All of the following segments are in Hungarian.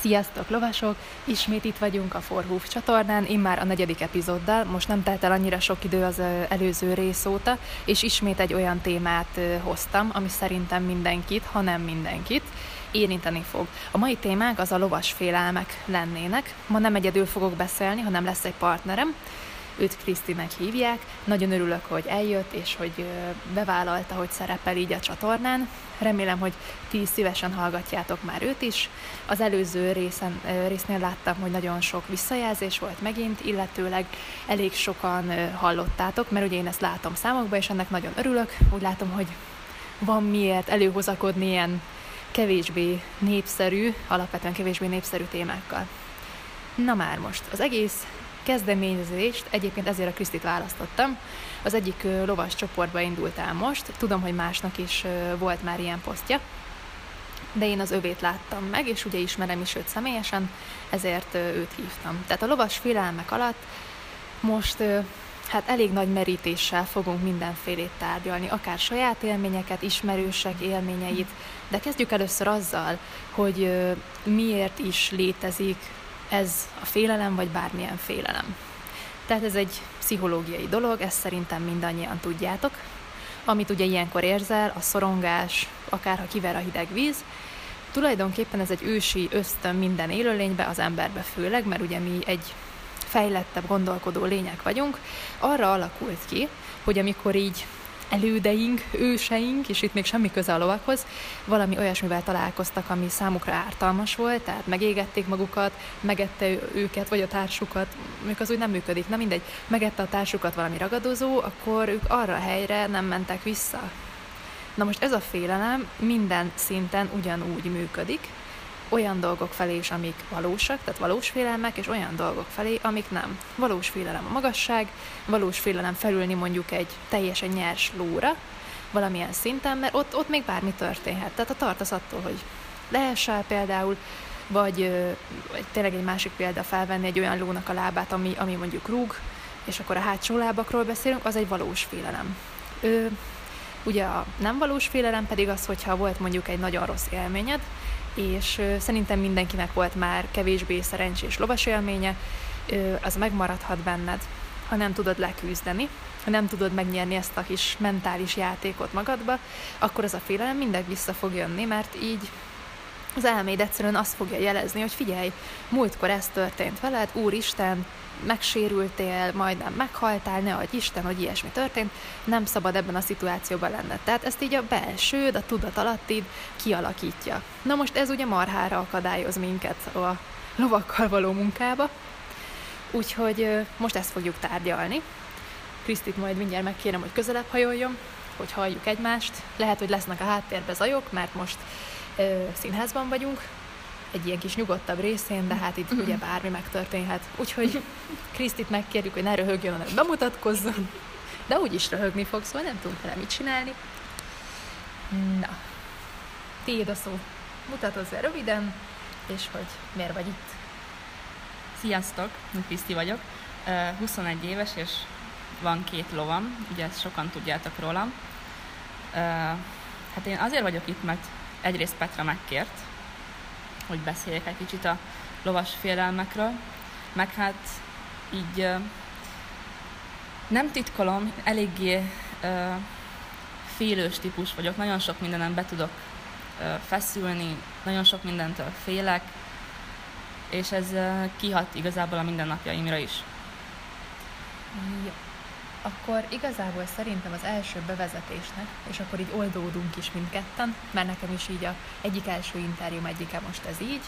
Sziasztok, lovasok! Ismét itt vagyunk a Forhúf csatornán, én már a negyedik epizóddal, most nem telt el annyira sok idő az előző rész óta, és ismét egy olyan témát hoztam, ami szerintem mindenkit, ha nem mindenkit, érinteni fog. A mai témánk az a lovas félelmek lennének. Ma nem egyedül fogok beszélni, hanem lesz egy partnerem, őt Krisztinek hívják. Nagyon örülök, hogy eljött, és hogy bevállalta, hogy szerepel így a csatornán. Remélem, hogy ti szívesen hallgatjátok már őt is. Az előző részen, résznél láttam, hogy nagyon sok visszajelzés volt megint, illetőleg elég sokan hallottátok, mert ugye én ezt látom számokba, és ennek nagyon örülök. Úgy látom, hogy van miért előhozakodni ilyen kevésbé népszerű, alapvetően kevésbé népszerű témákkal. Na már most, az egész kezdeményezést egyébként ezért a Krisztit választottam. Az egyik lovas csoportba indult el most, tudom, hogy másnak is volt már ilyen posztja, de én az övét láttam meg, és ugye ismerem is őt személyesen, ezért őt hívtam. Tehát a lovas félelmek alatt most hát elég nagy merítéssel fogunk mindenfélét tárgyalni, akár saját élményeket, ismerősek élményeit, de kezdjük először azzal, hogy miért is létezik ez a félelem, vagy bármilyen félelem. Tehát ez egy pszichológiai dolog, ezt szerintem mindannyian tudjátok. Amit ugye ilyenkor érzel, a szorongás, akár ha kiver a hideg víz, tulajdonképpen ez egy ősi ösztön minden élőlénybe, az emberbe főleg, mert ugye mi egy fejlettebb, gondolkodó lények vagyunk, arra alakult ki, hogy amikor így elődeink, őseink, és itt még semmi köze a lovakhoz, valami olyasmivel találkoztak, ami számukra ártalmas volt, tehát megégették magukat, megette őket, vagy a társukat, mondjuk az úgy nem működik, nem mindegy, megette a társukat valami ragadozó, akkor ők arra a helyre nem mentek vissza. Na most ez a félelem minden szinten ugyanúgy működik, olyan dolgok felé is, amik valósak, tehát valós félelmek, és olyan dolgok felé, amik nem. Valós félelem a magasság, valós félelem felülni mondjuk egy teljesen nyers lóra, valamilyen szinten, mert ott, ott még bármi történhet. Tehát a tartasz attól, hogy leessel például, vagy, vagy tényleg egy másik példa felvenni egy olyan lónak a lábát, ami, ami mondjuk rúg, és akkor a hátsó lábakról beszélünk, az egy valós félelem. Ő, ugye a nem valós félelem pedig az, hogyha volt mondjuk egy nagyon rossz élményed, és szerintem mindenkinek volt már kevésbé szerencsés lovas élménye, az megmaradhat benned, ha nem tudod leküzdeni, ha nem tudod megnyerni ezt a kis mentális játékot magadba, akkor az a félelem mindig vissza fog jönni, mert így az elméd egyszerűen azt fogja jelezni, hogy figyelj, múltkor ez történt veled, Úristen, megsérültél, majdnem meghaltál, ne adj Isten, hogy ilyesmi történt, nem szabad ebben a szituációban lenned. Tehát ezt így a belsőd, a tudat alattid kialakítja. Na most ez ugye marhára akadályoz minket a lovakkal való munkába, úgyhogy most ezt fogjuk tárgyalni. Krisztit majd mindjárt megkérem, hogy közelebb hajoljon, hogy halljuk egymást. Lehet, hogy lesznek a háttérbe zajok, mert most ö, színházban vagyunk, egy ilyen kis nyugodtabb részén, de hát itt ugye bármi megtörténhet. Úgyhogy Krisztit megkérjük, hogy ne röhögjön, hanem bemutatkozzon. De úgy is röhögni fog, szóval nem tudunk vele mit csinálni. Na, tiéd a szó. Mutatkozz el röviden, és hogy miért vagy itt. Sziasztok, Kriszti vagyok. 21 éves, és van két lovam, ugye ezt sokan tudjátok rólam. Hát én azért vagyok itt, mert egyrészt Petra megkért, hogy beszéljek egy kicsit a lovas félelmekről, meg hát így nem titkolom, eléggé félős típus vagyok, nagyon sok mindenem be tudok feszülni, nagyon sok mindentől félek, és ez kihat igazából a mindennapjaimra is. Jó. Akkor igazából szerintem az első bevezetésnek, és akkor így oldódunk is mindketten, mert nekem is így a egyik első interjúm egyike most ez így,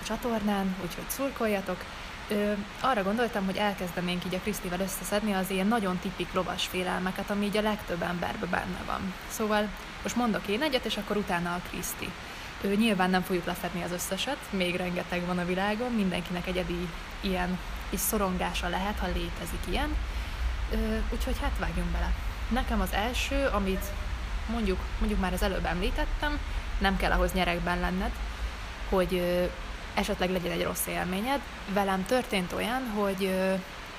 a csatornán, úgyhogy szurkoljatok. Ö, arra gondoltam, hogy elkezdenénk így a Krisztivel összeszedni az ilyen nagyon tipik lovas félelmeket, ami így a legtöbb emberben benne van. Szóval most mondok én egyet, és akkor utána a Kriszti. Ő, nyilván nem fogjuk lefedni az összeset, még rengeteg van a világon, mindenkinek egyedi ilyen is szorongása lehet, ha létezik ilyen úgyhogy hát vágjunk bele. Nekem az első, amit mondjuk, mondjuk már az előbb említettem, nem kell ahhoz nyerekben lenned, hogy esetleg legyen egy rossz élményed. Velem történt olyan, hogy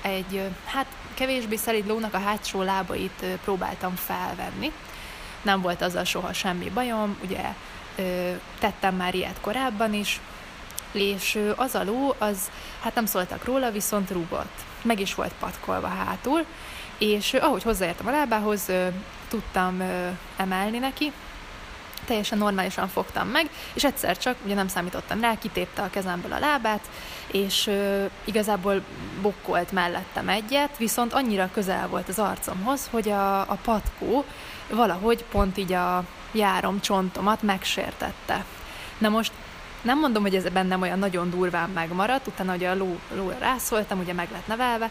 egy hát kevésbé szelíd lónak a hátsó lábait próbáltam felvenni. Nem volt azzal soha semmi bajom, ugye tettem már ilyet korábban is, és az a ló, az, hát nem szóltak róla, viszont rúgott. Meg is volt patkolva hátul, és ahogy hozzáértem a lábához, tudtam emelni neki, teljesen normálisan fogtam meg, és egyszer csak, ugye nem számítottam rá, kitépte a kezemből a lábát, és ö, igazából bokkolt mellettem egyet, viszont annyira közel volt az arcomhoz, hogy a, a patkó valahogy pont így a járom csontomat megsértette. Na most nem mondom, hogy ez bennem olyan nagyon durván megmaradt, utána ugye a ló, lóra rászóltam, ugye meg lett nevelve,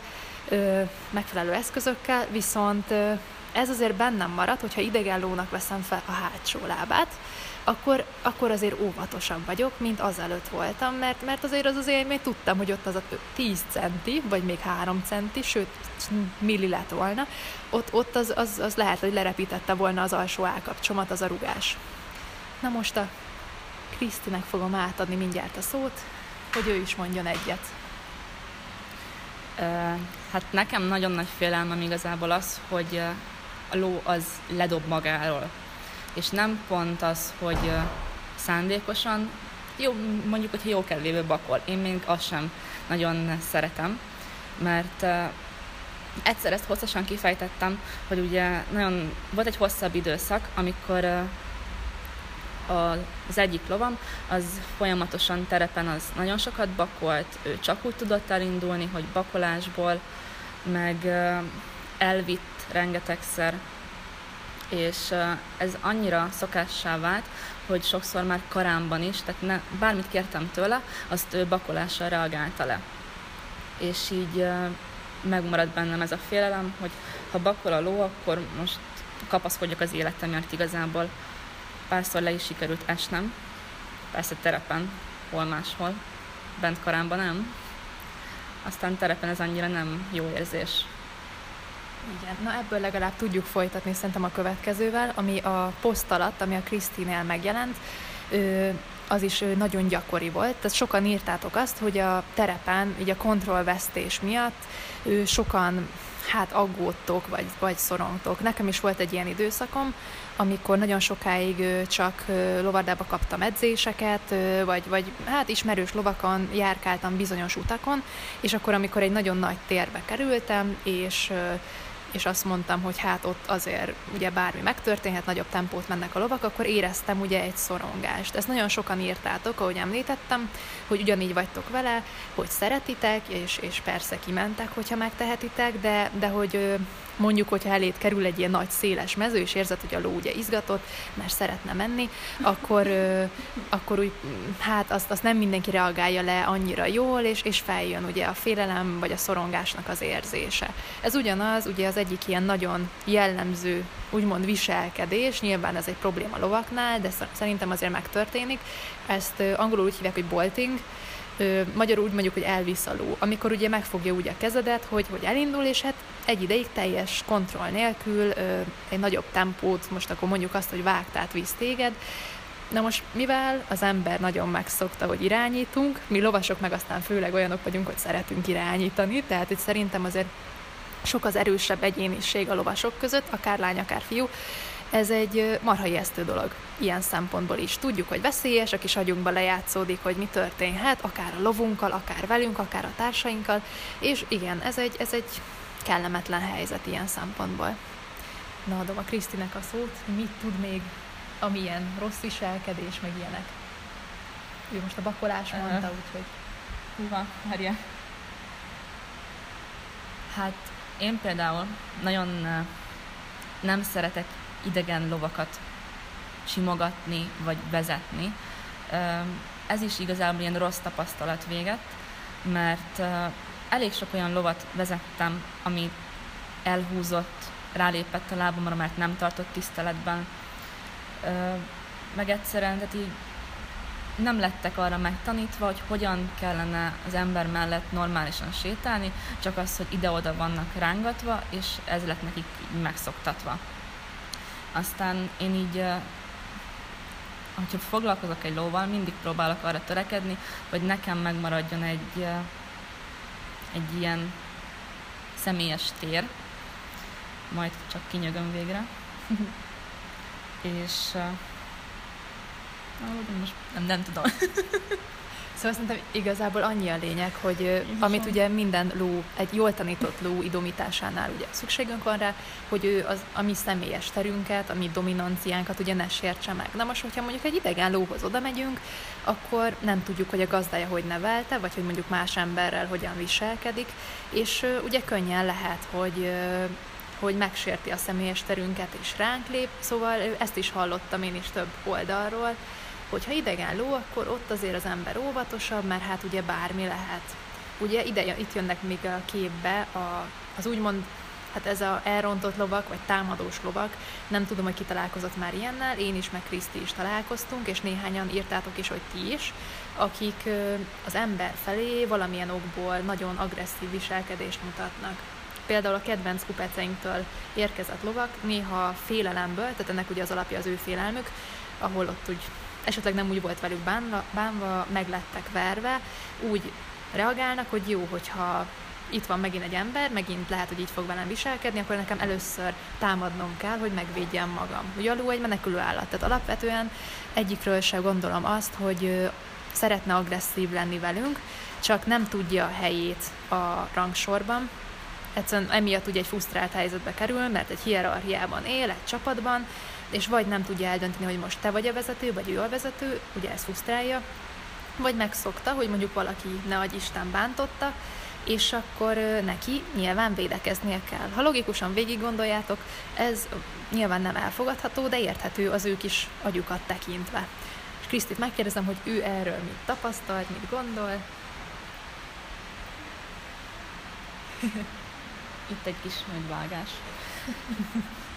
ö, megfelelő eszközökkel, viszont ö, ez azért bennem marad, hogyha idegen lónak veszem fel a hátsó lábát, akkor, akkor azért óvatosabb vagyok, mint azelőtt voltam, mert, mert azért az azért még tudtam, hogy ott az a 10 centi, vagy még 3 centi, sőt, milli lett volna, ott, ott az, az, az lehet, hogy lerepítette volna az alsó állkapcsomat az a rugás. Na most a Krisztinek fogom átadni mindjárt a szót, hogy ő is mondjon egyet. Hát nekem nagyon nagy félelmem igazából az, hogy a ló az ledob magáról. És nem pont az, hogy szándékosan, jó, mondjuk, hogyha jó kedvébe bakol. Én még azt sem nagyon szeretem, mert egyszer ezt hosszasan kifejtettem, hogy ugye nagyon volt egy hosszabb időszak, amikor az egyik lovam, az folyamatosan terepen az nagyon sokat bakolt, ő csak úgy tudott elindulni, hogy bakolásból, meg elvitt rengetegszer, és ez annyira szokássá vált, hogy sokszor már karámban is, tehát ne, bármit kértem tőle, azt ő bakolással reagálta le. És így megmaradt bennem ez a félelem, hogy ha bakol a ló, akkor most kapaszkodjak az életemért igazából. Párszor le is sikerült esnem, persze terepen, hol máshol, bent karámban nem. Aztán terepen ez annyira nem jó érzés. Igen, na ebből legalább tudjuk folytatni szerintem a következővel, ami a poszt alatt, ami a Krisztinél megjelent, az is nagyon gyakori volt. Tehát sokan írtátok azt, hogy a terepen, így a kontrollvesztés miatt sokan hát aggódtok, vagy, vagy szorongtok. Nekem is volt egy ilyen időszakom, amikor nagyon sokáig csak lovardába kaptam edzéseket, vagy, vagy hát ismerős lovakon járkáltam bizonyos utakon, és akkor, amikor egy nagyon nagy térbe kerültem, és és azt mondtam, hogy hát ott azért ugye bármi megtörténhet, nagyobb tempót mennek a lovak, akkor éreztem ugye egy szorongást. Ezt nagyon sokan írtátok, ahogy említettem, hogy ugyanígy vagytok vele, hogy szeretitek, és, és persze kimentek, hogyha megtehetitek, de, de hogy mondjuk, hogyha elét kerül egy ilyen nagy széles mező, és érzed, hogy a ló ugye izgatott, mert szeretne menni, akkor, akkor úgy, hát azt, azt nem mindenki reagálja le annyira jól, és, és feljön ugye a félelem, vagy a szorongásnak az érzése. Ez ugyanaz, ugye az egyik ilyen nagyon jellemző, úgymond viselkedés, nyilván ez egy probléma lovaknál, de szerintem azért megtörténik. Ezt angolul úgy hívják, hogy bolting, magyarul úgy mondjuk, hogy elvisz a ló. Amikor ugye megfogja úgy a kezedet, hogy, hogy elindul, és hát egy ideig teljes kontroll nélkül egy nagyobb tempót, most akkor mondjuk azt, hogy vágtát visz téged, Na most, mivel az ember nagyon megszokta, hogy irányítunk, mi lovasok meg aztán főleg olyanok vagyunk, hogy szeretünk irányítani, tehát hogy szerintem azért sok az erősebb egyéniség a lovasok között, akár lány, akár fiú, ez egy marha ijesztő dolog ilyen szempontból is. Tudjuk, hogy veszélyes, a kis agyunkba lejátszódik, hogy mi történhet, akár a lovunkkal, akár velünk, akár a társainkkal, és igen, ez egy, ez egy kellemetlen helyzet ilyen szempontból. Na, adom a Krisztinek a szót, hogy mit tud még, ami ilyen rossz viselkedés, meg ilyenek. Ő most a bakolás mondta, úgyhogy... Húha, Maria. Hát én például nagyon nem szeretek idegen lovakat simogatni vagy vezetni. Ez is igazából ilyen rossz tapasztalat véget, mert elég sok olyan lovat vezettem, ami elhúzott, rálépett a lábamra, mert nem tartott tiszteletben. Meg egyszerűen, tehát így nem lettek arra megtanítva, hogy hogyan kellene az ember mellett normálisan sétálni, csak az, hogy ide-oda vannak rángatva, és ez lett nekik megszoktatva. Aztán én így, hogyha foglalkozok egy lóval, mindig próbálok arra törekedni, hogy nekem megmaradjon egy, egy ilyen személyes tér, majd csak kinyögöm végre. és de most nem, nem tudom. Szóval szerintem igazából annyi a lényeg, hogy amit ugye minden ló, egy jól tanított ló idomításánál ugye szükségünk van rá, hogy ő az, a mi személyes terünket, a mi dominanciánkat ugye ne sértse meg. Na most, hogyha mondjuk egy idegen lóhoz oda megyünk, akkor nem tudjuk, hogy a gazdája hogy nevelte, vagy hogy mondjuk más emberrel hogyan viselkedik, és ugye könnyen lehet, hogy hogy megsérti a személyes terünket és ránk lép, szóval ezt is hallottam én is több oldalról, hogyha idegen ló, akkor ott azért az ember óvatosabb, mert hát ugye bármi lehet. Ugye ide, itt jönnek még a képbe a, az úgymond hát ez a elrontott lovak, vagy támadós lovak, nem tudom, hogy ki találkozott már ilyennel, én is, meg Kriszti is találkoztunk, és néhányan írtátok is, hogy ti is, akik az ember felé valamilyen okból nagyon agresszív viselkedést mutatnak. Például a kedvenc kupeceinktől érkezett lovak néha félelemből, tehát ennek ugye az alapja az ő félelmük, ahol ott úgy esetleg nem úgy volt velük bánva, bánva meg lettek verve, úgy reagálnak, hogy jó, hogyha itt van megint egy ember, megint lehet, hogy így fog velem viselkedni, akkor nekem először támadnom kell, hogy megvédjem magam. Ugye alul egy menekülő állat, tehát alapvetően egyikről se gondolom azt, hogy szeretne agresszív lenni velünk, csak nem tudja a helyét a rangsorban, egyszerűen emiatt ugye egy frusztrált helyzetbe kerül, mert egy hierarchiában él, egy csapatban, és vagy nem tudja eldönteni, hogy most te vagy a vezető, vagy ő a vezető, ugye ez frusztrálja, vagy megszokta, hogy mondjuk valaki ne adj Isten bántotta, és akkor neki nyilván védekeznie kell. Ha logikusan végig gondoljátok, ez nyilván nem elfogadható, de érthető az ő kis agyukat tekintve. És Krisztit megkérdezem, hogy ő erről mit tapasztalt, mit gondol. Itt egy kis vágás.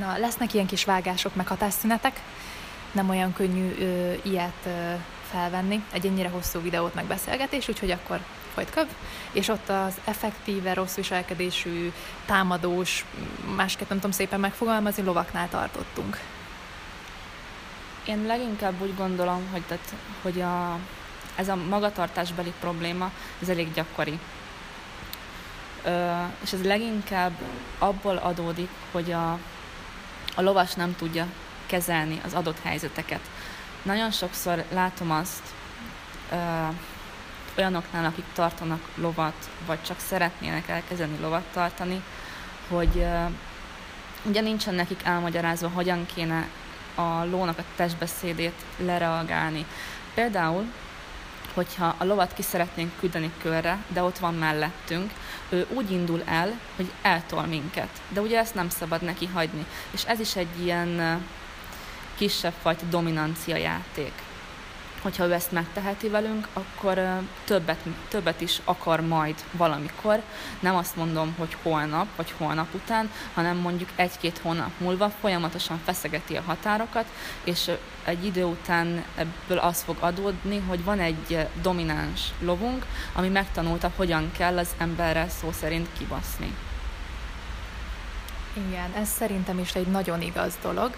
Na, lesznek ilyen kis vágások, meg hatásszünetek. Nem olyan könnyű ö, ilyet ö, felvenni, egy ennyire hosszú videót meg beszélgetés, úgyhogy akkor köv, és ott az effektíve, rossz viselkedésű, támadós, másképp nem tudom szépen megfogalmazni, lovaknál tartottunk. Én leginkább úgy gondolom, hogy, tehát, hogy a, ez a magatartásbeli probléma, ez elég gyakori. Ö, és ez leginkább abból adódik, hogy a, a lovas nem tudja kezelni az adott helyzeteket. Nagyon sokszor látom azt ö, olyanoknál, akik tartanak lovat, vagy csak szeretnének elkezdeni lovat tartani, hogy ö, ugye nincsen nekik elmagyarázva, hogyan kéne a lónak a testbeszédét lereagálni. Például, hogyha a lovat ki szeretnénk küldeni körre, de ott van mellettünk, ő úgy indul el, hogy eltol minket. De ugye ezt nem szabad neki hagyni. És ez is egy ilyen kisebb fajta dominancia játék. Hogyha ő ezt megteheti velünk, akkor többet, többet is akar majd valamikor. Nem azt mondom, hogy holnap vagy holnap után, hanem mondjuk egy-két hónap múlva folyamatosan feszegeti a határokat, és egy idő után ebből az fog adódni, hogy van egy domináns lovunk, ami megtanulta, hogyan kell az emberrel szó szerint kibaszni. Igen, ez szerintem is egy nagyon igaz dolog.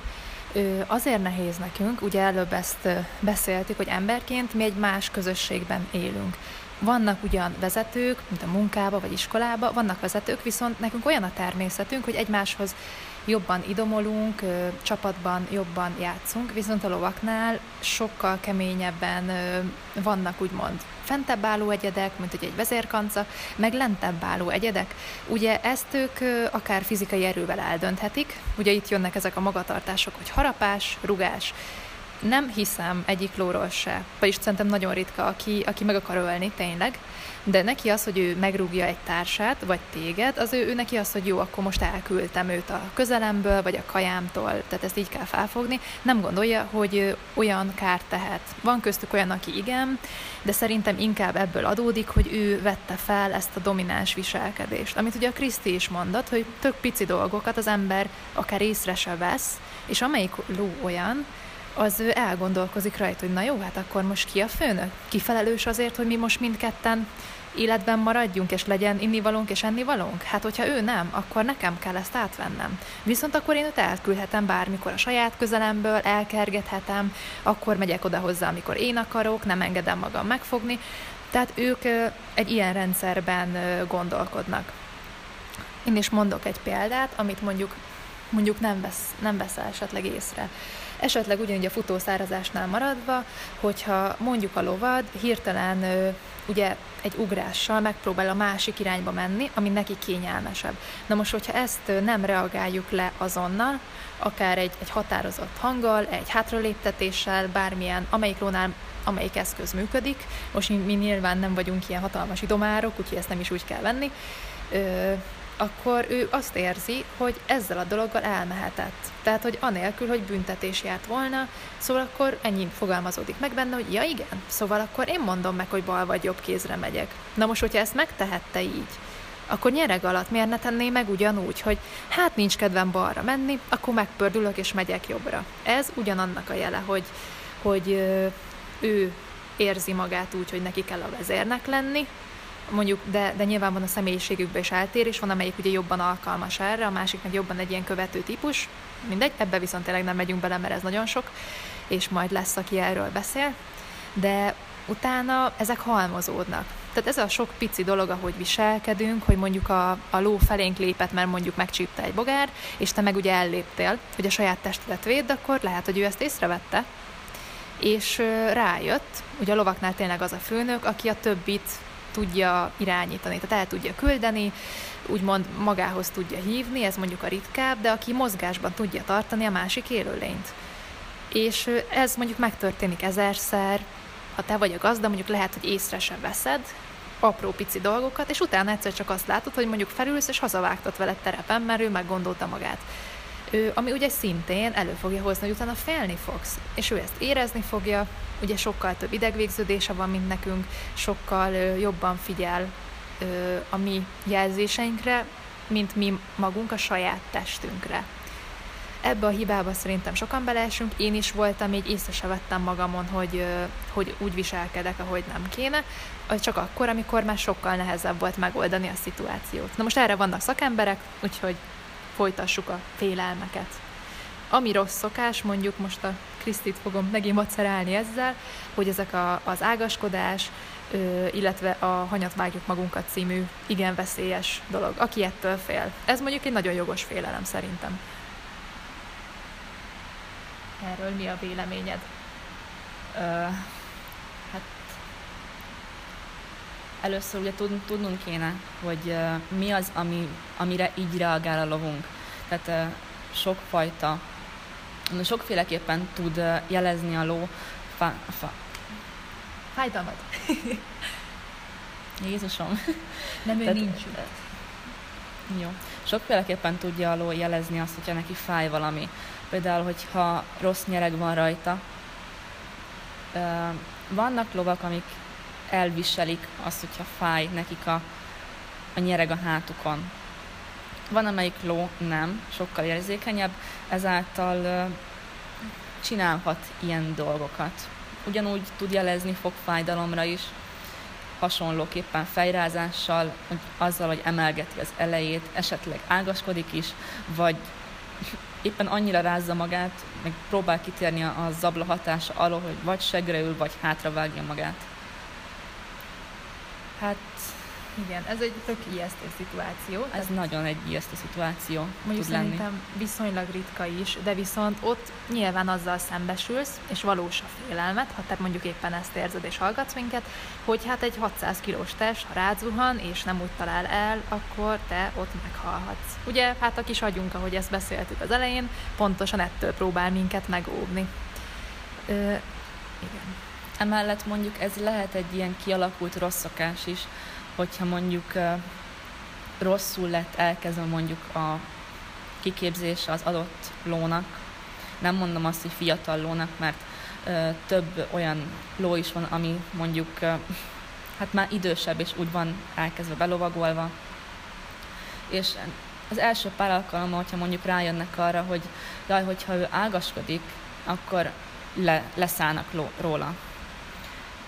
Azért nehéz nekünk, ugye előbb ezt beszéltük, hogy emberként mi egy más közösségben élünk. Vannak ugyan vezetők, mint a munkába vagy iskolába, vannak vezetők, viszont nekünk olyan a természetünk, hogy egymáshoz jobban idomolunk, csapatban jobban játszunk, viszont a lovaknál sokkal keményebben vannak úgymond fentebb álló egyedek, mint egy vezérkanca, meg lentebb álló egyedek. Ugye ezt ők akár fizikai erővel eldönthetik, ugye itt jönnek ezek a magatartások, hogy harapás, rugás, nem hiszem egyik lóról se, vagyis szerintem nagyon ritka, aki, aki meg akar ölni, tényleg, de neki az, hogy ő megrúgja egy társát, vagy téged, az ő, ő neki az, hogy jó, akkor most elküldtem őt a közelemből, vagy a kajámtól, tehát ezt így kell felfogni, nem gondolja, hogy olyan kárt tehet. Van köztük olyan, aki igen, de szerintem inkább ebből adódik, hogy ő vette fel ezt a domináns viselkedést. Amit ugye a Kriszti is mondott, hogy tök pici dolgokat az ember akár észre se vesz, és amelyik ló olyan, az ő elgondolkozik rajta, hogy na jó, hát akkor most ki a főnök? Ki azért, hogy mi most mindketten életben maradjunk, és legyen innivalónk és ennivalónk? Hát, hogyha ő nem, akkor nekem kell ezt átvennem. Viszont akkor én őt elküldhetem bármikor a saját közelemből, elkergethetem, akkor megyek oda hozzá, amikor én akarok, nem engedem magam megfogni. Tehát ők egy ilyen rendszerben gondolkodnak. Én is mondok egy példát, amit mondjuk mondjuk nem vesz, nem vesz esetleg észre. Esetleg ugyanúgy a futószárazásnál maradva, hogyha mondjuk a lovad hirtelen ugye egy ugrással megpróbál a másik irányba menni, ami neki kényelmesebb. Na most, hogyha ezt nem reagáljuk le azonnal, akár egy, egy határozott hanggal, egy hátraléptetéssel, bármilyen, amelyik lónál amelyik eszköz működik. Most mi, mi nyilván nem vagyunk ilyen hatalmas idomárok, úgyhogy ezt nem is úgy kell venni. Akkor ő azt érzi, hogy ezzel a dologgal elmehetett. Tehát, hogy anélkül, hogy büntetés járt volna, szóval akkor ennyi fogalmazódik meg benne, hogy ja igen, szóval akkor én mondom meg, hogy bal vagy jobb kézre megyek. Na most, hogyha ezt megtehette így, akkor nyereg alatt miért ne tenné meg ugyanúgy, hogy hát nincs kedvem balra menni, akkor megpördülök és megyek jobbra. Ez ugyanannak a jele, hogy, hogy ő érzi magát úgy, hogy neki kell a vezérnek lenni, mondjuk, de, de nyilván van a személyiségükben is eltérés, van amelyik ugye jobban alkalmas erre, a másik meg jobban egy ilyen követő típus, mindegy, ebbe viszont tényleg nem megyünk bele, mert ez nagyon sok, és majd lesz, aki erről beszél, de utána ezek halmozódnak. Tehát ez a sok pici dolog, ahogy viselkedünk, hogy mondjuk a, a ló felénk lépett, mert mondjuk megcsípte egy bogár, és te meg ugye elléptél, hogy a saját testedet védd, akkor lehet, hogy ő ezt észrevette, és rájött, ugye a lovaknál tényleg az a főnök, aki a többit tudja irányítani, tehát el tudja küldeni, úgymond magához tudja hívni, ez mondjuk a ritkább, de aki mozgásban tudja tartani a másik élőlényt. És ez mondjuk megtörténik ezerszer, ha te vagy a gazda, mondjuk lehet, hogy észre sem veszed, apró pici dolgokat, és utána egyszer csak azt látod, hogy mondjuk felülsz, és hazavágtat veled terepen, mert ő meggondolta magát. Ő, ami ugye szintén elő fogja hozni, hogy utána félni fogsz, és ő ezt érezni fogja, ugye sokkal több idegvégződése van, mint nekünk, sokkal jobban figyel a mi jelzéseinkre, mint mi magunk a saját testünkre. Ebbe a hibába szerintem sokan beleesünk, én is voltam, így észre se vettem magamon, hogy, hogy úgy viselkedek, ahogy nem kéne, csak akkor, amikor már sokkal nehezebb volt megoldani a szituációt. Na most erre vannak szakemberek, úgyhogy folytassuk a félelmeket. Ami rossz szokás, mondjuk most a Krisztit fogom megint macerálni ezzel, hogy ezek a, az ágaskodás, illetve a Hanyat vágjuk magunkat című igen veszélyes dolog. Aki ettől fél. Ez mondjuk egy nagyon jogos félelem szerintem. Erről mi a véleményed? Ö, hát először ugye tudnunk kéne, hogy uh, mi az, ami, amire így reagál a lovunk. Tehát uh, sokfajta, sokféleképpen tud jelezni a ló fa, fa. Fájdalmat. Jézusom. Nem, ő Tehát, nincs. Jó. Sokféleképpen tudja a ló jelezni azt, hogyha neki fáj valami. Például, hogyha rossz nyereg van rajta. Vannak lovak, amik elviselik azt, hogyha fáj nekik a, a nyereg a hátukon. Van, amelyik ló nem, sokkal érzékenyebb, ezáltal csinálhat ilyen dolgokat. Ugyanúgy tud jelezni fogfájdalomra is, hasonlóképpen fejrázással, hogy azzal, hogy emelgeti az elejét, esetleg ágaskodik is, vagy éppen annyira rázza magát, meg próbál kitérni a zabla hatása alól, hogy vagy segre ül, vagy hátra vágja magát. Hát igen, ez egy tök ijesztő szituáció. Ez nagyon egy ijesztő szituáció Mondjuk tud lenni. viszonylag ritka is, de viszont ott nyilván azzal szembesülsz, és valós a félelmet, ha te mondjuk éppen ezt érzed és hallgatsz minket, hogy hát egy 600 kilós test, ha rázuhan és nem úgy talál el, akkor te ott meghalhatsz. Ugye, hát a kis agyunk, ahogy ezt beszéltük az elején, pontosan ettől próbál minket megóvni. Ö, igen. Emellett mondjuk ez lehet egy ilyen kialakult rossz szokás is, hogyha mondjuk rosszul lett elkezdve mondjuk a kiképzése az adott lónak, nem mondom azt, hogy fiatal lónak, mert több olyan ló is van, ami mondjuk hát már idősebb, és úgy van elkezdve belovagolva. És az első pár alkalommal, hogyha mondjuk rájönnek arra, hogy jaj, hogyha ő ágaskodik, akkor le, leszállnak ló, róla.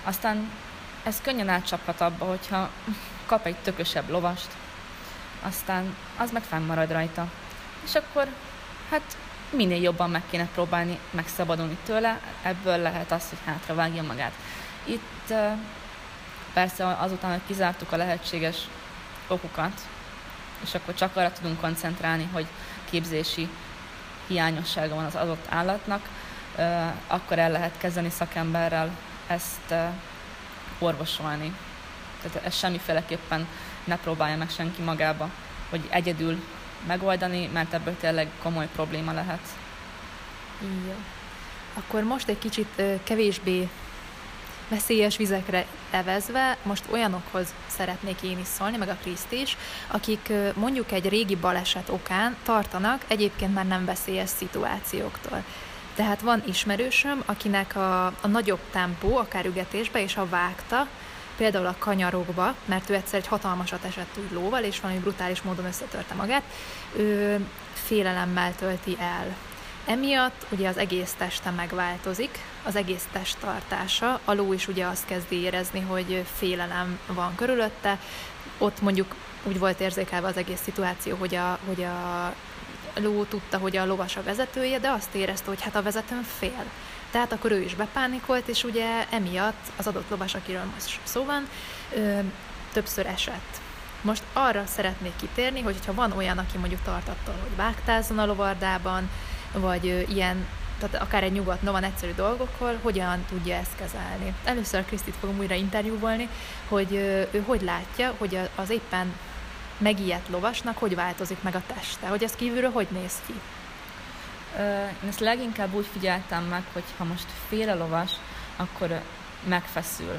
Aztán ez könnyen átcsaphat abba, hogyha kap egy tökösebb lovast, aztán az meg fennmarad rajta. És akkor hát minél jobban meg kéne próbálni megszabadulni tőle, ebből lehet az, hogy hátra vágja magát. Itt persze azután, hogy kizártuk a lehetséges okokat, és akkor csak arra tudunk koncentrálni, hogy képzési hiányossága van az adott állatnak, akkor el lehet kezdeni szakemberrel ezt orvosolni. Tehát ez semmiféleképpen ne próbálja meg senki magába, hogy egyedül megoldani, mert ebből tényleg komoly probléma lehet. Jó. Akkor most egy kicsit kevésbé veszélyes vizekre evezve, most olyanokhoz szeretnék én is szólni, meg a Kriszt is, akik mondjuk egy régi baleset okán tartanak egyébként már nem veszélyes szituációktól. Tehát van ismerősöm, akinek a, a nagyobb tempó, akár ügetésbe, és a vágta, például a kanyarokba, mert ő egyszer egy hatalmasat esett úgy lóval, és valami brutális módon összetörte magát, ő félelemmel tölti el. Emiatt ugye az egész teste megváltozik, az egész test tartása, a ló is ugye azt kezdi érezni, hogy félelem van körülötte, ott mondjuk úgy volt érzékelve az egész szituáció, hogy a, hogy a ló tudta, hogy a lovas a vezetője, de azt érezte, hogy hát a vezetőn fél. Tehát akkor ő is bepánikolt, és ugye emiatt az adott lovas, akiről most szó van, ö, többször esett. Most arra szeretnék kitérni, hogy ha van olyan, aki mondjuk tart attól, hogy vágtázzon a lovardában, vagy ö, ilyen, tehát akár egy nyugodt, no van egyszerű dolgokkal, hogyan tudja ezt kezelni. Először Krisztit fogom újra interjúvolni, hogy ö, ő hogy látja, hogy az éppen megijedt lovasnak hogy változik meg a teste, hogy ez kívülről hogy néz ki. Én ezt leginkább úgy figyeltem meg, hogy ha most fél a lovas, akkor megfeszül.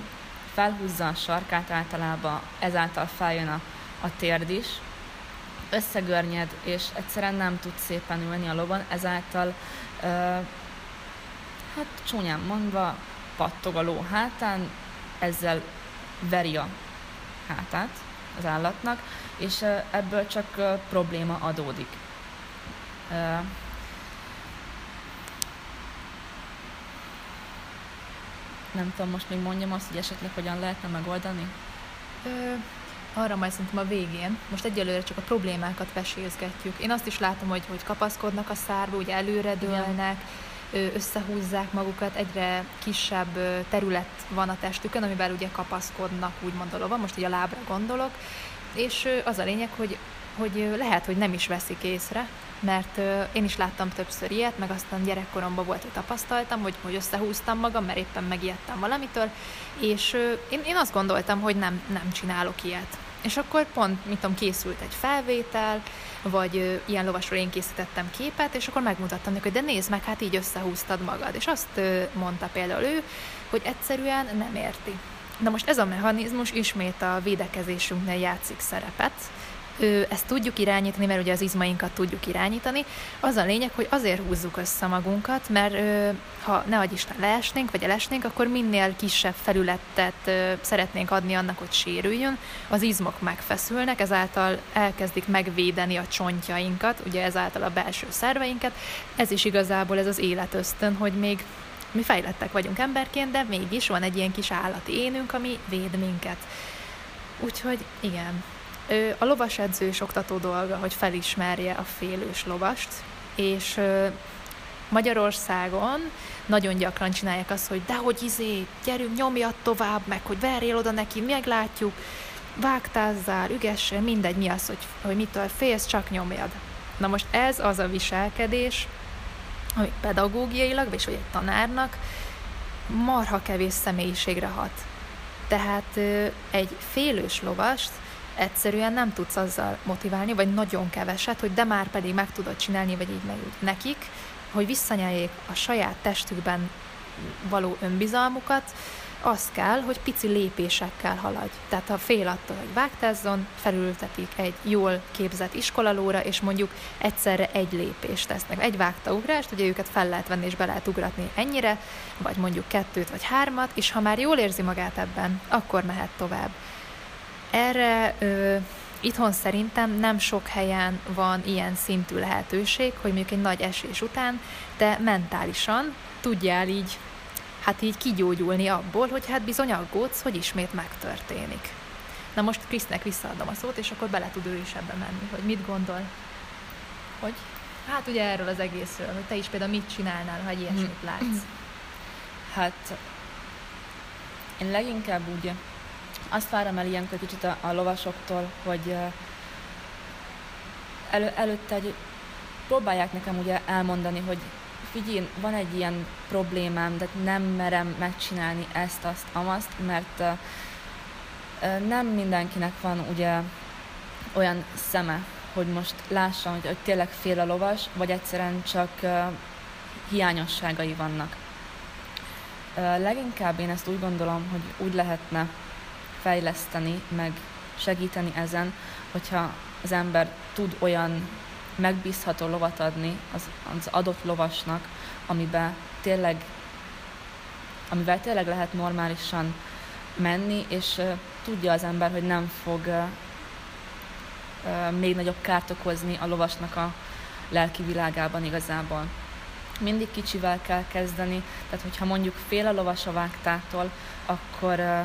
Felhúzza a sarkát általában, ezáltal feljön a, a térd is, összegörnyed, és egyszerűen nem tud szépen ülni a lovon, ezáltal ö, hát csúnyán mondva pattog a ló hátán, ezzel veri a hátát az állatnak, és ebből csak probléma adódik. Nem tudom, most még mondjam azt, hogy esetleg hogyan lehetne megoldani? Ö, arra majd szerintem a végén. Most egyelőre csak a problémákat vesézgetjük. Én azt is látom, hogy, hogy kapaszkodnak a szárba, ugye előre dőlnek, összehúzzák magukat, egyre kisebb terület van a testükön, amivel ugye kapaszkodnak, úgymond a lova, most ugye a lábra gondolok, és az a lényeg, hogy, hogy lehet, hogy nem is veszik észre, mert én is láttam többször ilyet, meg aztán gyerekkoromban volt, hogy tapasztaltam, hogy, hogy összehúztam magam, mert éppen megijedtem valamitől, és én, én azt gondoltam, hogy nem, nem csinálok ilyet. És akkor pont, mit tudom, készült egy felvétel, vagy ilyen lovasról én készítettem képet, és akkor megmutattam neki, hogy de nézd meg, hát így összehúztad magad. És azt mondta például ő, hogy egyszerűen nem érti. Na most ez a mechanizmus ismét a védekezésünknél játszik szerepet, ezt tudjuk irányítani, mert ugye az izmainkat tudjuk irányítani. Az a lényeg, hogy azért húzzuk össze magunkat, mert ha ne adj Isten leesnénk, vagy elesnénk, akkor minél kisebb felületet szeretnénk adni annak, hogy sérüljön. Az izmok megfeszülnek, ezáltal elkezdik megvédeni a csontjainkat, ugye ezáltal a belső szerveinket. Ez is igazából ez az életösztön, hogy még mi fejlettek vagyunk emberként, de mégis van egy ilyen kis állati énünk, ami véd minket. Úgyhogy igen, a lovasedző és oktató dolga, hogy felismerje a félős lovast, és Magyarországon nagyon gyakran csinálják azt, hogy de hogy izé, gyerünk, nyomjad tovább, meg hogy verjél oda neki, meglátjuk, vágtázzál, ügessél, mindegy, mi az, hogy, hogy mitől félsz, csak nyomjad. Na most ez az a viselkedés, ami pedagógiailag, és vagy egy tanárnak marha kevés személyiségre hat. Tehát egy félős lovast egyszerűen nem tudsz azzal motiválni, vagy nagyon keveset, hogy de már pedig meg tudod csinálni, vagy így meg úgy nekik, hogy visszanyeljék a saját testükben való önbizalmukat, az kell, hogy pici lépésekkel haladj. Tehát ha fél attól, hogy vágtázzon, felültetik egy jól képzett iskolalóra, és mondjuk egyszerre egy lépést tesznek. Egy vágtaugrást, ugye őket fel lehet venni és be lehet ugratni ennyire, vagy mondjuk kettőt vagy hármat, és ha már jól érzi magát ebben, akkor mehet tovább. Erre ö, itthon szerintem nem sok helyen van ilyen szintű lehetőség, hogy mondjuk egy nagy esés után te mentálisan tudjál így, hát így kigyógyulni abból, hogy hát bizony aggódsz, hogy ismét megtörténik. Na most Krisznek visszaadom a szót, és akkor bele tud ő is ebbe menni, hogy mit gondol. Hogy? Hát ugye erről az egészről, hogy te is például mit csinálnál, ha egy ilyesmit látsz. Hát én leginkább úgy azt várom el ilyenkor kicsit a, a lovasoktól, hogy elő, előtte egy, próbálják nekem ugye elmondani, hogy figyelj, van egy ilyen problémám, de nem merem megcsinálni ezt, azt, amazt, mert nem mindenkinek van ugye olyan szeme, hogy most lássam, hogy, hogy tényleg fél a lovas, vagy egyszerűen csak hiányosságai vannak. Leginkább én ezt úgy gondolom, hogy úgy lehetne fejleszteni, meg segíteni ezen, hogyha az ember tud olyan megbízható lovat adni az, az adott lovasnak, amiben tényleg, amivel tényleg lehet normálisan menni, és uh, tudja az ember, hogy nem fog uh, uh, még nagyobb kárt okozni a lovasnak a lelki világában igazából. Mindig kicsivel kell kezdeni, tehát hogyha mondjuk fél a lovas a vágtától, akkor uh,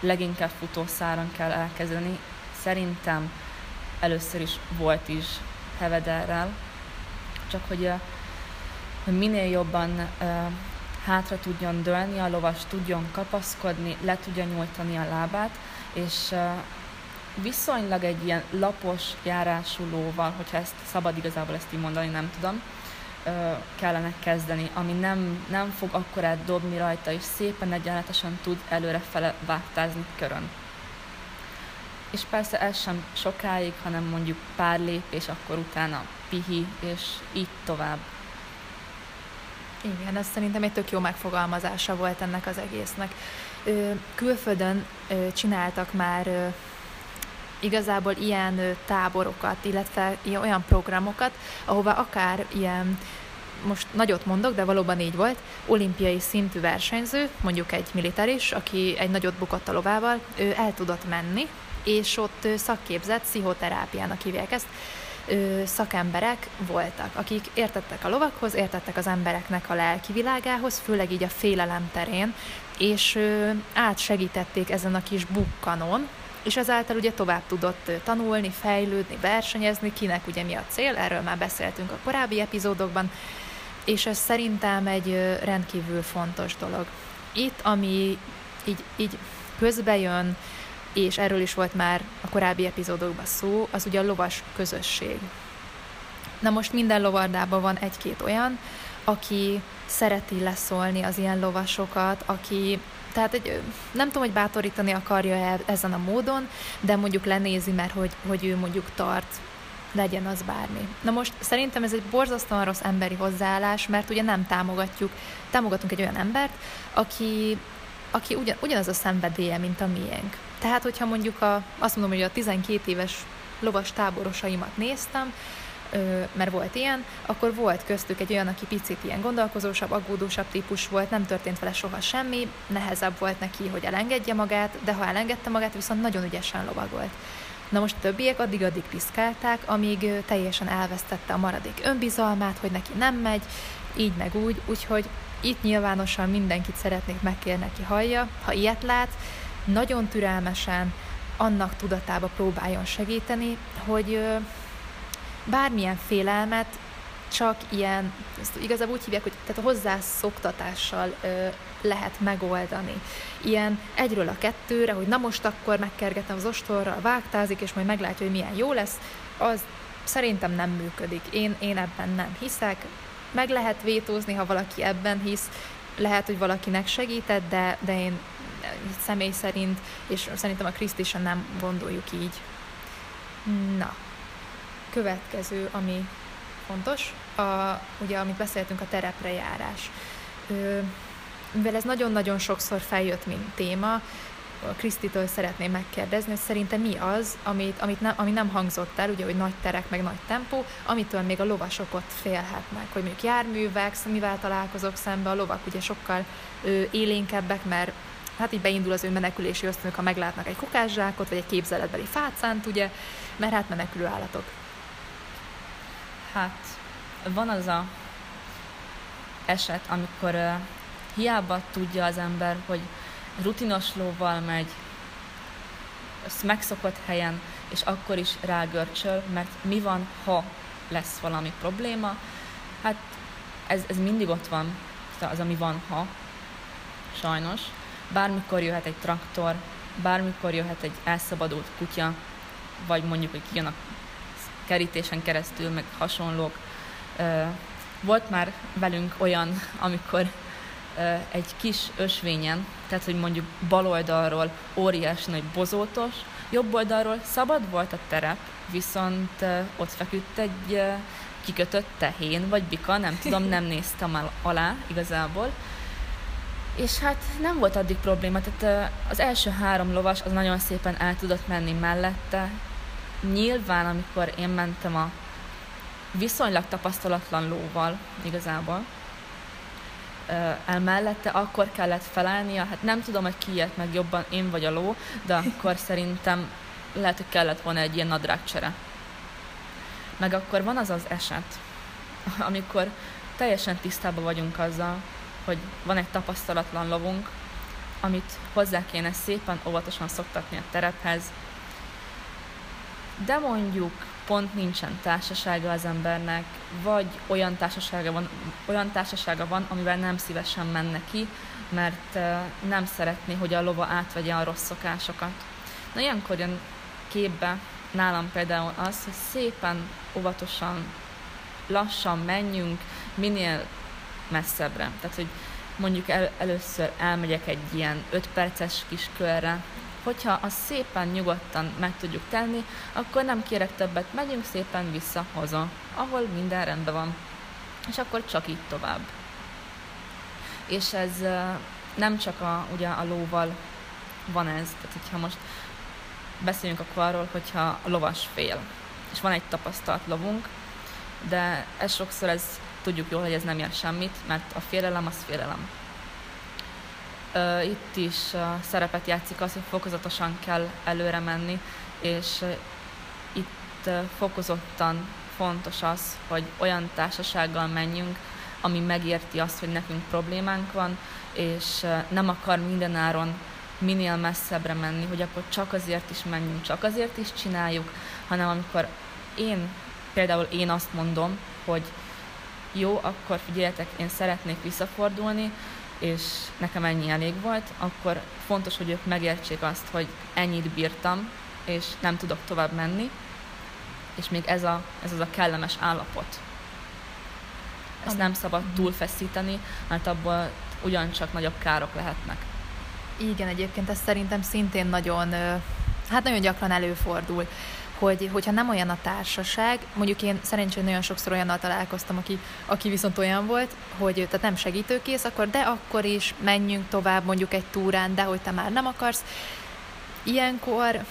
leginkább futószáron kell elkezdeni. Szerintem először is volt is Hevederrel, csak hogy, hogy minél jobban hátra tudjon dőlni, a lovas tudjon kapaszkodni, le tudja nyújtani a lábát, és viszonylag egy ilyen lapos járású lóval, hogyha ezt szabad igazából ezt így mondani, nem tudom, kellene kezdeni, ami nem, nem fog akkorát dobni rajta, és szépen egyenletesen tud előrefele vágtázni körön. És persze ez sem sokáig, hanem mondjuk pár lépés, akkor utána pihi, és így tovább. Igen, ez szerintem egy tök jó megfogalmazása volt ennek az egésznek. Külföldön csináltak már igazából ilyen táborokat, illetve olyan programokat, ahova akár ilyen most nagyot mondok, de valóban így volt, olimpiai szintű versenyző, mondjuk egy militáris, aki egy nagyot bukott a lovával, ő el tudott menni, és ott szakképzett, pszichoterápiának hívják ezt, szakemberek voltak, akik értettek a lovakhoz, értettek az embereknek a lelki világához, főleg így a félelem terén, és átsegítették ezen a kis bukkanon, és ezáltal ugye tovább tudott tanulni, fejlődni, versenyezni, kinek ugye mi a cél, erről már beszéltünk a korábbi epizódokban, és ez szerintem egy rendkívül fontos dolog. Itt, ami így, így közbejön, és erről is volt már a korábbi epizódokban szó, az ugye a lovas közösség. Na most minden lovardában van egy-két olyan, aki szereti leszólni az ilyen lovasokat, aki tehát egy, nem tudom, hogy bátorítani akarja -e ezen a módon, de mondjuk lenézi, mert hogy, hogy ő mondjuk tart legyen az bármi. Na most szerintem ez egy borzasztóan rossz emberi hozzáállás, mert ugye nem támogatjuk, támogatunk egy olyan embert, aki, aki ugyan, ugyanaz a szenvedélye, mint a miénk. Tehát, hogyha mondjuk a, azt mondom, hogy a 12 éves lovas táborosaimat néztem, mert volt ilyen, akkor volt köztük egy olyan, aki picit ilyen gondolkozósabb, aggódósabb típus volt, nem történt vele soha semmi, nehezebb volt neki, hogy elengedje magát, de ha elengedte magát, viszont nagyon ügyesen lovagolt. Na most többiek addig-addig piszkálták, amíg teljesen elvesztette a maradék önbizalmát, hogy neki nem megy, így meg úgy, úgyhogy itt nyilvánosan mindenkit szeretnék megkérni, ki hallja, ha ilyet lát, nagyon türelmesen, annak tudatába próbáljon segíteni, hogy bármilyen félelmet csak ilyen, ezt igazából úgy hívják, hogy tehát a hozzászoktatással ö, lehet megoldani. Ilyen egyről a kettőre, hogy na most akkor megkergetem az ostorral, vágtázik, és majd meglátja, hogy milyen jó lesz, az szerintem nem működik. Én, én ebben nem hiszek. Meg lehet vétózni, ha valaki ebben hisz, lehet, hogy valakinek segített, de, de én személy szerint, és szerintem a Krisztisen nem gondoljuk így. Na, következő, ami fontos, a, ugye, amit beszéltünk, a terepre járás. Ö, mivel ez nagyon-nagyon sokszor feljött, mint téma, Krisztitől szeretném megkérdezni, hogy szerintem mi az, amit, amit nem, ami nem hangzott el, ugye, hogy nagy terek, meg nagy tempó, amitől még a lovasok ott félhetnek, hogy mondjuk járművek, mivel találkozok szembe, a lovak ugye sokkal ö, élénkebbek, mert hát így beindul az ő menekülési ösztönök, ha meglátnak egy kokászsákot, vagy egy képzeletbeli fácánt, ugye, mert hát menekülő állatok. Hát, van az a eset, amikor uh, hiába tudja az ember, hogy rutinos lóval megy, megszokott helyen, és akkor is rágörcsöl, mert mi van, ha lesz valami probléma? Hát ez, ez mindig ott van, az, ami van, ha, sajnos. Bármikor jöhet egy traktor, bármikor jöhet egy elszabadult kutya, vagy mondjuk, hogy kijön a kerítésen keresztül, meg hasonlók. volt már velünk olyan, amikor egy kis ösvényen, tehát hogy mondjuk bal oldalról óriás nagy bozótos, jobb oldalról szabad volt a terep, viszont ott feküdt egy kikötött tehén, vagy bika, nem tudom, nem néztem alá igazából. És hát nem volt addig probléma, tehát az első három lovas az nagyon szépen el tudott menni mellette. Nyilván, amikor én mentem a viszonylag tapasztalatlan lóval igazából, el mellette, akkor kellett felállnia, hát nem tudom, hogy ki ilyet meg jobban, én vagy a ló, de akkor szerintem lehet, hogy kellett volna egy ilyen nadrágcsere. Meg akkor van az az eset, amikor teljesen tisztában vagyunk azzal, hogy van egy tapasztalatlan lovunk, amit hozzá kéne szépen óvatosan szoktatni a terephez, de mondjuk pont nincsen társasága az embernek, vagy olyan társasága van, olyan társasága van amivel nem szívesen menne ki, mert nem szeretné, hogy a lova átvegye a rossz szokásokat. Na ilyenkor jön képbe nálam például az, hogy szépen, óvatosan, lassan menjünk, minél messzebbre. Tehát, hogy mondjuk el, először elmegyek egy ilyen 5 perces kis körre, hogyha azt szépen, nyugodtan meg tudjuk tenni, akkor nem kérek többet, megyünk szépen vissza haza, ahol minden rendben van. És akkor csak így tovább. És ez nem csak a, ugye a lóval van ez, tehát hogyha most beszéljünk akkor arról, hogyha a lovas fél, és van egy tapasztalt lovunk, de ez sokszor ez, tudjuk jól, hogy ez nem ér semmit, mert a félelem az félelem. Itt is szerepet játszik az, hogy fokozatosan kell előre menni, és itt fokozottan fontos az, hogy olyan társasággal menjünk, ami megérti azt, hogy nekünk problémánk van, és nem akar mindenáron minél messzebbre menni, hogy akkor csak azért is menjünk, csak azért is csináljuk, hanem amikor én, például én azt mondom, hogy jó, akkor figyeljetek, én szeretnék visszafordulni, és nekem ennyi elég volt, akkor fontos, hogy ők megértsék azt, hogy ennyit bírtam, és nem tudok tovább menni, és még ez, a, ez az a kellemes állapot. Ezt nem szabad mhm. túlfeszíteni, mert abból ugyancsak nagyobb károk lehetnek. Igen, egyébként ez szerintem szintén nagyon, hát nagyon gyakran előfordul hogy, hogyha nem olyan a társaság, mondjuk én szerencsére nagyon sokszor olyannal találkoztam, aki, aki viszont olyan volt, hogy tehát nem segítőkész, akkor de akkor is menjünk tovább mondjuk egy túrán, de hogy te már nem akarsz. Ilyenkor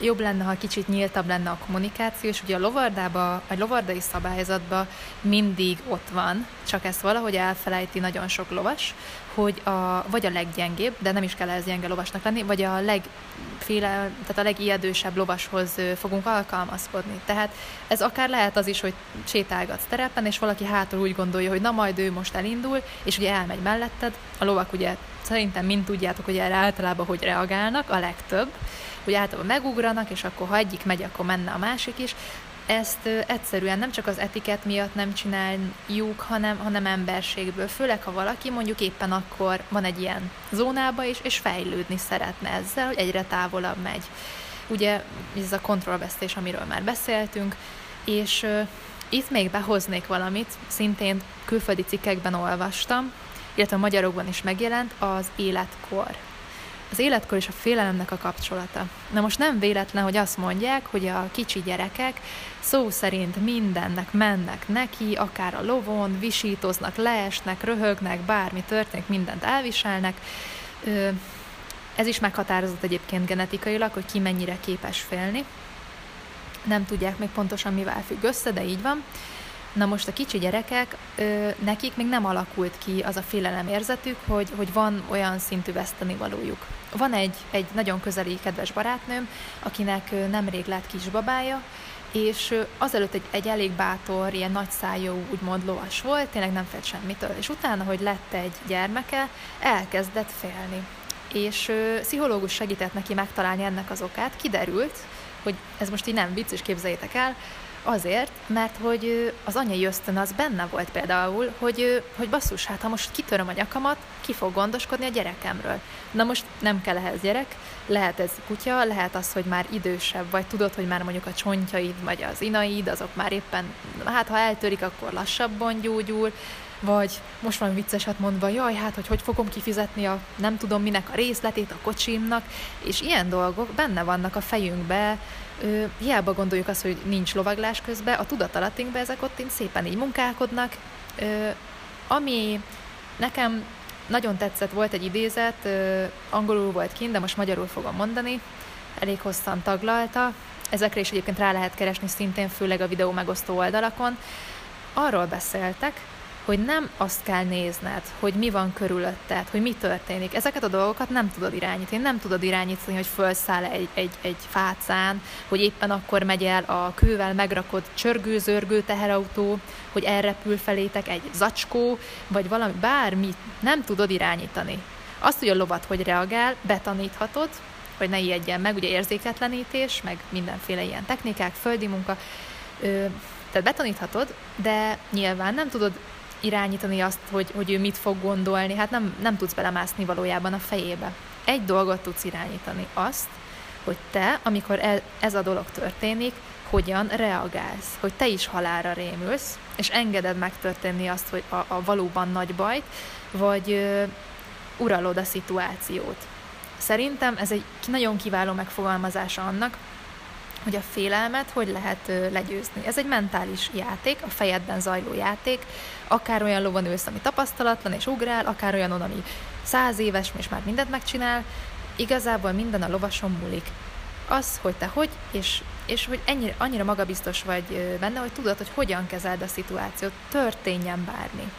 jobb lenne, ha kicsit nyíltabb lenne a kommunikáció, és ugye a lovardába, a lovardai szabályzatban mindig ott van, csak ezt valahogy elfelejti nagyon sok lovas, hogy a, vagy a leggyengébb, de nem is kell ez gyenge lovasnak lenni, vagy a legféle, tehát a legijedősebb lovashoz fogunk alkalmazkodni. Tehát ez akár lehet az is, hogy sétálgatsz terepen, és valaki hátul úgy gondolja, hogy na majd ő most elindul, és ugye elmegy melletted. A lovak ugye szerintem mind tudjátok, hogy erre általában hogy reagálnak, a legtöbb, hogy általában megugranak, és akkor ha egyik megy, akkor menne a másik is. Ezt egyszerűen nem csak az etiket miatt nem csináljuk, hanem, hanem emberségből. Főleg, ha valaki mondjuk éppen akkor van egy ilyen zónába is, és fejlődni szeretne ezzel, hogy egyre távolabb megy. Ugye ez a kontrollvesztés, amiről már beszéltünk, és itt még behoznék valamit, szintén külföldi cikkekben olvastam, illetve a magyarokban is megjelent, az életkor az életkor és a félelemnek a kapcsolata. Na most nem véletlen, hogy azt mondják, hogy a kicsi gyerekek szó szerint mindennek mennek neki, akár a lovon, visítoznak, leesnek, röhögnek, bármi történik, mindent elviselnek. Ez is meghatározott egyébként genetikailag, hogy ki mennyire képes félni. Nem tudják még pontosan mivel függ össze, de így van. Na most a kicsi gyerekek, ö, nekik még nem alakult ki az a félelem érzetük, hogy, hogy van olyan szintű vesztenivalójuk. Van egy, egy nagyon közeli kedves barátnőm, akinek nemrég lett kisbabája, és azelőtt egy, egy elég bátor, ilyen nagy szájú, úgymond lovas volt, tényleg nem félt semmitől, és utána, hogy lett egy gyermeke, elkezdett félni. És ö, pszichológus segített neki megtalálni ennek az okát, kiderült, hogy ez most így nem vicc, és képzeljétek el, Azért, mert hogy az anyai ösztön az benne volt például, hogy, hogy basszus, hát ha most kitöröm a nyakamat, ki fog gondoskodni a gyerekemről. Na most nem kell ehhez gyerek, lehet ez kutya, lehet az, hogy már idősebb, vagy tudod, hogy már mondjuk a csontjaid, vagy az inaid, azok már éppen, hát ha eltörik, akkor lassabban gyógyul, vagy most van viccesat mondva, jaj, hát hogy hogy fogom kifizetni a nem tudom minek a részletét a kocsimnak, és ilyen dolgok benne vannak a fejünkbe, ö, hiába gondoljuk azt, hogy nincs lovaglás közben, a tudatalattinkben ezek ott szépen így munkálkodnak, ö, ami nekem nagyon tetszett, volt egy idézet, ö, angolul volt kint, de most magyarul fogom mondani, elég hosszan taglalta, ezekre is egyébként rá lehet keresni szintén, főleg a videó megosztó oldalakon. Arról beszéltek, hogy nem azt kell nézned, hogy mi van körülötted, hogy mi történik. Ezeket a dolgokat nem tudod irányítani. Nem tudod irányítani, hogy felszáll egy, egy, egy fácán, hogy éppen akkor megy el a kővel megrakott csörgő-zörgő teherautó, hogy elrepül felétek egy zacskó, vagy valami, bármi nem tudod irányítani. Azt, hogy a lovat hogy reagál, betaníthatod, hogy ne ijedjen meg, ugye érzéketlenítés, meg mindenféle ilyen technikák, földi munka, ö, tehát betaníthatod, de nyilván nem tudod irányítani azt, hogy, hogy ő mit fog gondolni, hát nem, nem tudsz belemászni valójában a fejébe. Egy dolgot tudsz irányítani, azt, hogy te, amikor e, ez a dolog történik, hogyan reagálsz, hogy te is halára rémülsz, és engeded megtörténni azt, hogy a, a valóban nagy bajt, vagy ö, uralod a szituációt. Szerintem ez egy nagyon kiváló megfogalmazása annak, hogy a félelmet hogy lehet legyőzni. Ez egy mentális játék, a fejedben zajló játék, akár olyan lovon ülsz, ami tapasztalatlan és ugrál, akár olyan, ami száz éves, és már mindent megcsinál, igazából minden a lovason múlik. Az, hogy te hogy, és, és hogy ennyire, annyira magabiztos vagy benne, hogy tudod, hogy hogyan kezeld a szituációt, történjen bármi.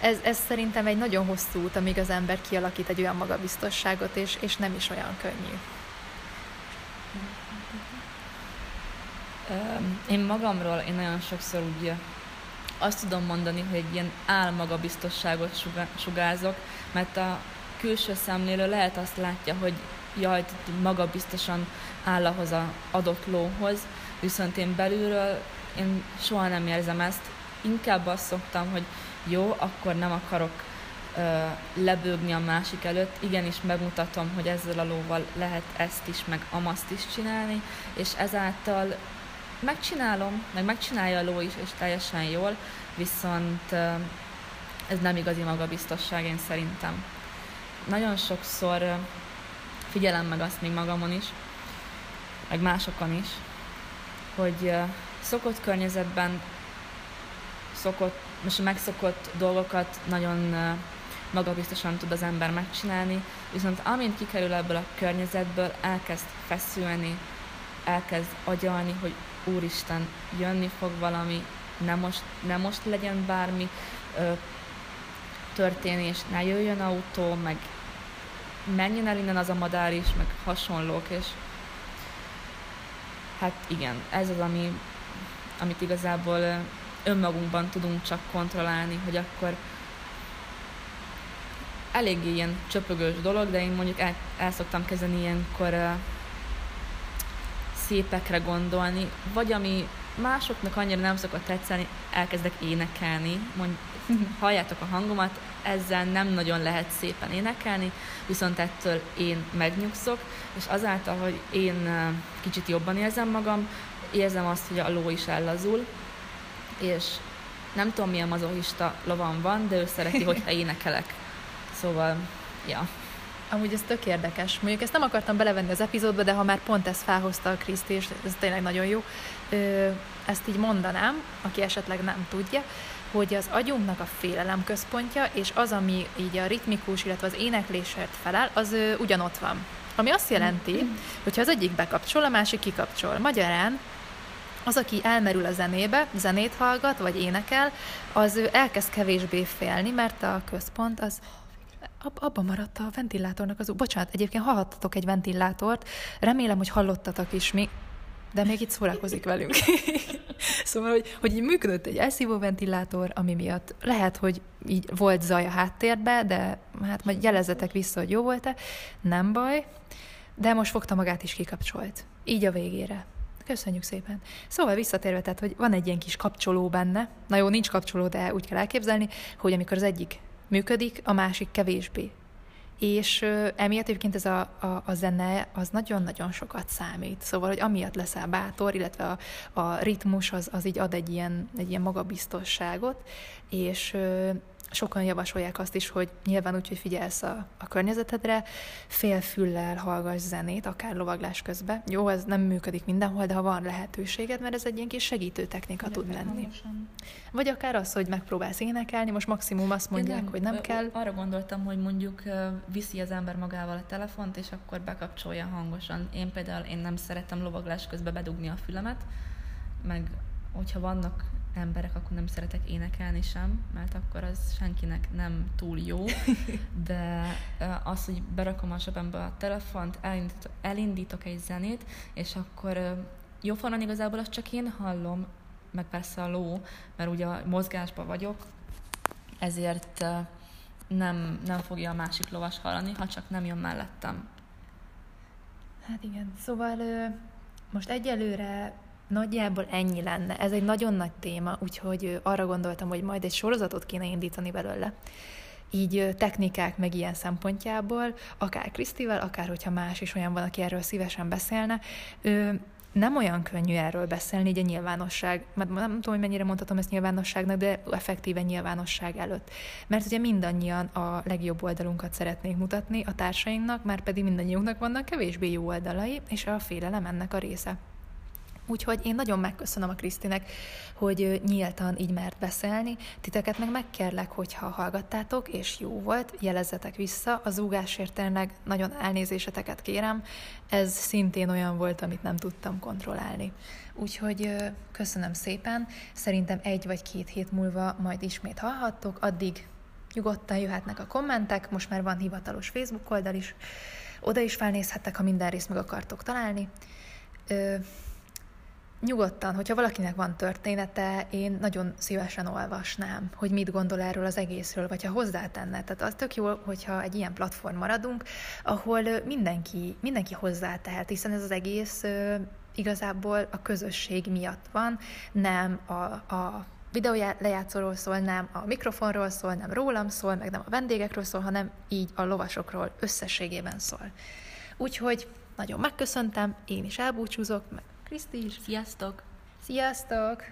Ez, ez szerintem egy nagyon hosszú út, amíg az ember kialakít egy olyan magabiztosságot, és, és nem is olyan könnyű. Én magamról, én nagyon sokszor úgy azt tudom mondani, hogy egy ilyen álmagabiztosságot sugázok, mert a külső szemlélő lehet azt látja, hogy jaj, maga biztosan áll ahhoz az adott lóhoz, viszont én belülről én soha nem érzem ezt. Inkább azt szoktam, hogy jó, akkor nem akarok ö, lebőgni a másik előtt, igenis megmutatom, hogy ezzel a lóval lehet ezt is, meg amaszt is csinálni, és ezáltal megcsinálom, meg megcsinálja a ló is, és teljesen jól, viszont ez nem igazi magabiztosság, én szerintem. Nagyon sokszor figyelem meg azt még magamon is, meg másokon is, hogy szokott környezetben szokott, most megszokott dolgokat nagyon magabiztosan tud az ember megcsinálni, viszont amint kikerül ebből a környezetből, elkezd feszülni, elkezd agyalni, hogy úristen, jönni fog valami, ne most, ne most legyen bármi ö, történés, ne jöjjön autó, meg menjen el innen az a madár is, meg hasonlók, és hát igen, ez az, ami, amit igazából önmagunkban tudunk csak kontrollálni, hogy akkor eléggé ilyen csöpögős dolog, de én mondjuk el, el szoktam kezdeni ilyenkor szépekre gondolni, vagy ami másoknak annyira nem szokott tetszeni, elkezdek énekelni, mondj, halljátok a hangomat, ezzel nem nagyon lehet szépen énekelni, viszont ettől én megnyugszok, és azáltal, hogy én kicsit jobban érzem magam, érzem azt, hogy a ló is ellazul, és nem tudom, milyen mazohista lovam van, de ő szereti, hogyha énekelek. Szóval, ja. Amúgy ez tök érdekes. Mondjuk ezt nem akartam belevenni az epizódba, de ha már pont ezt felhozta a Kriszti, és ez tényleg nagyon jó, ezt így mondanám, aki esetleg nem tudja, hogy az agyunknak a félelem központja, és az, ami így a ritmikus, illetve az éneklésért felel, az ugyanott van. Ami azt jelenti, hogyha az egyik bekapcsol, a másik kikapcsol. Magyarán az, aki elmerül a zenébe, zenét hallgat, vagy énekel, az elkezd kevésbé félni, mert a központ az ab, abba maradt a ventilátornak az... Bocsánat, egyébként hallhattatok egy ventilátort, remélem, hogy hallottatok is mi, de még itt szórakozik velünk. szóval, hogy, hogy így működött egy elszívó ventilátor, ami miatt lehet, hogy így volt zaj a háttérbe, de hát majd jelezetek vissza, hogy jó volt-e, nem baj, de most fogta magát is kikapcsolt. Így a végére. Köszönjük szépen. Szóval visszatérve, tehát, hogy van egy ilyen kis kapcsoló benne, na jó, nincs kapcsoló, de úgy kell elképzelni, hogy amikor az egyik működik, a másik kevésbé. És emiatt egyébként ez a, a, a zene az nagyon-nagyon sokat számít. Szóval, hogy amiatt leszel bátor, illetve a, a ritmus az, az így ad egy ilyen, egy ilyen magabiztosságot, és ö, sokan javasolják azt is, hogy nyilván úgy, hogy figyelsz a, a környezetedre, fél füllel hallgass zenét, akár lovaglás közben. Jó, ez nem működik mindenhol, de ha van lehetőséged, mert ez egy ilyen kis segítő technika tud lenni. Hangosan. Vagy akár az, hogy megpróbálsz énekelni, most maximum azt mondják, Ja, hogy nem kell. Arra gondoltam, hogy mondjuk viszi az ember magával a telefont, és akkor bekapcsolja hangosan. Én például én nem szeretem lovaglás közben bedugni a fülemet, meg hogyha vannak emberek, akkor nem szeretek énekelni sem, mert akkor az senkinek nem túl jó, de az, hogy berakom a zsebembe a telefont, elindítok, elindítok egy zenét, és akkor jóformán igazából azt csak én hallom, meg persze a ló, mert ugye mozgásban vagyok, ezért nem, nem fogja a másik lovas hallani, ha csak nem jön mellettem. Hát igen, szóval most egyelőre nagyjából ennyi lenne. Ez egy nagyon nagy téma, úgyhogy arra gondoltam, hogy majd egy sorozatot kéne indítani belőle. Így technikák meg ilyen szempontjából, akár Krisztivel, akár hogyha más is olyan van, aki erről szívesen beszélne. Ö, nem olyan könnyű erről beszélni, így a nyilvánosság, mert nem tudom, hogy mennyire mondhatom ezt nyilvánosságnak, de effektíven nyilvánosság előtt. Mert ugye mindannyian a legjobb oldalunkat szeretnék mutatni a társainknak, már pedig mindannyiunknak vannak kevésbé jó oldalai, és a félelem ennek a része. Úgyhogy én nagyon megköszönöm a Krisztinek, hogy nyíltan így mert beszélni. Titeket meg megkérlek, hogyha hallgattátok, és jó volt, jelezzetek vissza. A zúgásért tényleg nagyon elnézéseteket kérem. Ez szintén olyan volt, amit nem tudtam kontrollálni. Úgyhogy köszönöm szépen. Szerintem egy vagy két hét múlva majd ismét hallhattok. Addig nyugodtan jöhetnek a kommentek, most már van hivatalos Facebook oldal is. Oda is felnézhettek, ha minden részt meg akartok találni. Ö, Nyugodtan, hogyha valakinek van története, én nagyon szívesen olvasnám, hogy mit gondol erről az egészről, vagy ha hozzátenne. Tehát az tök jó, hogyha egy ilyen platform maradunk, ahol mindenki, mindenki hozzátehet, hiszen ez az egész igazából a közösség miatt van, nem a, a videó lejátszóról szól, nem a mikrofonról szól, nem rólam szól, meg nem a vendégekről szól, hanem így a lovasokról összességében szól. Úgyhogy nagyon megköszöntem, én is elbúcsúzok, meg Kriszti is. Sziasztok! Sziasztok!